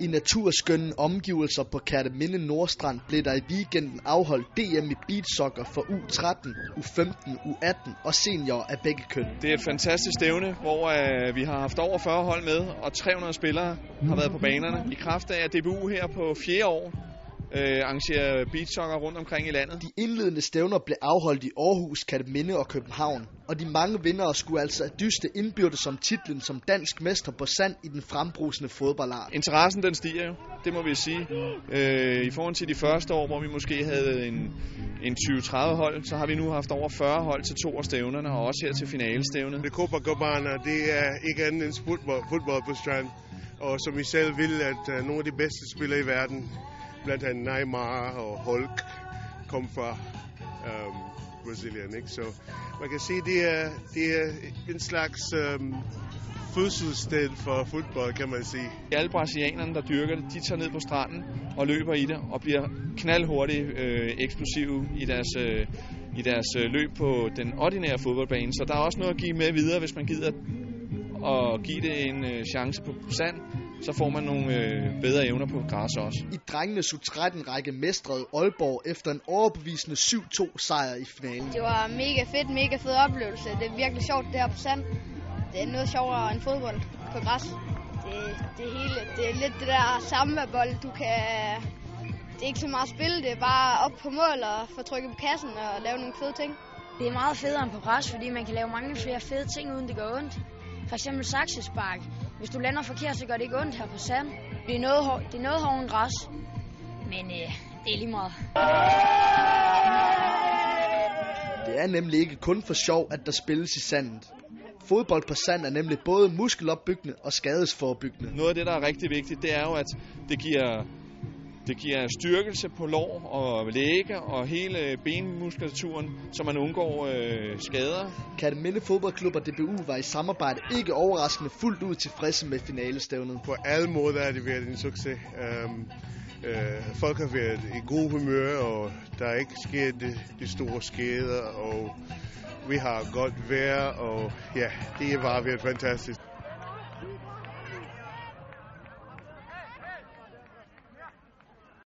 I naturskønne omgivelser på Kærteminde Nordstrand blev der i weekenden afholdt DM i beatsoccer for U13, U15, U18 og senior af begge køn. Det er et fantastisk stævne, hvor øh, vi har haft over 40 hold med, og 300 spillere har været på banerne. I kraft af, at DBU her på fjerde år øh, arrangerer beachsoccer rundt omkring i landet. De indledende stævner blev afholdt i Aarhus, Katteminde og København, og de mange vindere skulle altså dyste indbyrde som titlen som dansk mester på sand i den frembrusende fodboldart. Interessen den stiger jo, det må vi sige. Øh, I forhold til de første år, hvor vi måske havde en, en 20-30 hold, så har vi nu haft over 40 hold til to af stævnerne, og også her til finalestævnet. Det Copacabana, det er ikke andet end fodbold, fodbold på strand. Og som vi selv vil, at uh, nogle af de bedste spillere i verden blandt andet Neymar og Hulk kom fra um, Brasilien. Ikke? Så man kan sige, det er, det er en slags um, fødselssted for fodbold, kan man sige. Alle brasilianerne, der dyrker det, de tager ned på stranden og løber i det og bliver knaldhurtigt øh, eksplosive i deres, øh, i deres øh, løb på den ordinære fodboldbane. Så der er også noget at give med videre, hvis man gider at give det en øh, chance på sand så får man nogle øh, bedre evner på græs også. I drengenes U13-række mestrede Aalborg efter en overbevisende 7-2 sejr i finalen. Det var mega fedt, mega fed oplevelse. Det er virkelig sjovt det her på sand. Det er noget sjovere end fodbold på græs. Det, det, hele, det er lidt det der samme bold. Du kan, det er ikke så meget at spille, det er bare op på mål og få trykket på kassen og lave nogle fede ting. Det er meget federe end på græs, fordi man kan lave mange flere fede ting, uden det gør ondt. For eksempel saksespark. Hvis du lander forkert, så gør det ikke ondt her på sand. Det er noget, hår, det er noget hårdere end græs, men øh, det er lige meget. Det er nemlig ikke kun for sjov, at der spilles i sandet. Fodbold på sand er nemlig både muskelopbyggende og skadesforebyggende. Noget af det, der er rigtig vigtigt, det er jo, at det giver det giver styrkelse på lår og læge og hele benmuskulaturen, så man undgår øh, skader. Katteminde Fodboldklub og DBU var i samarbejde ikke overraskende fuldt ud tilfredse med finalestævnet. På alle måder er det været en succes. Um, øh, folk har været i god humør, og der er ikke sket de, de store skader, og vi har godt vejr, og ja, det er bare været fantastisk.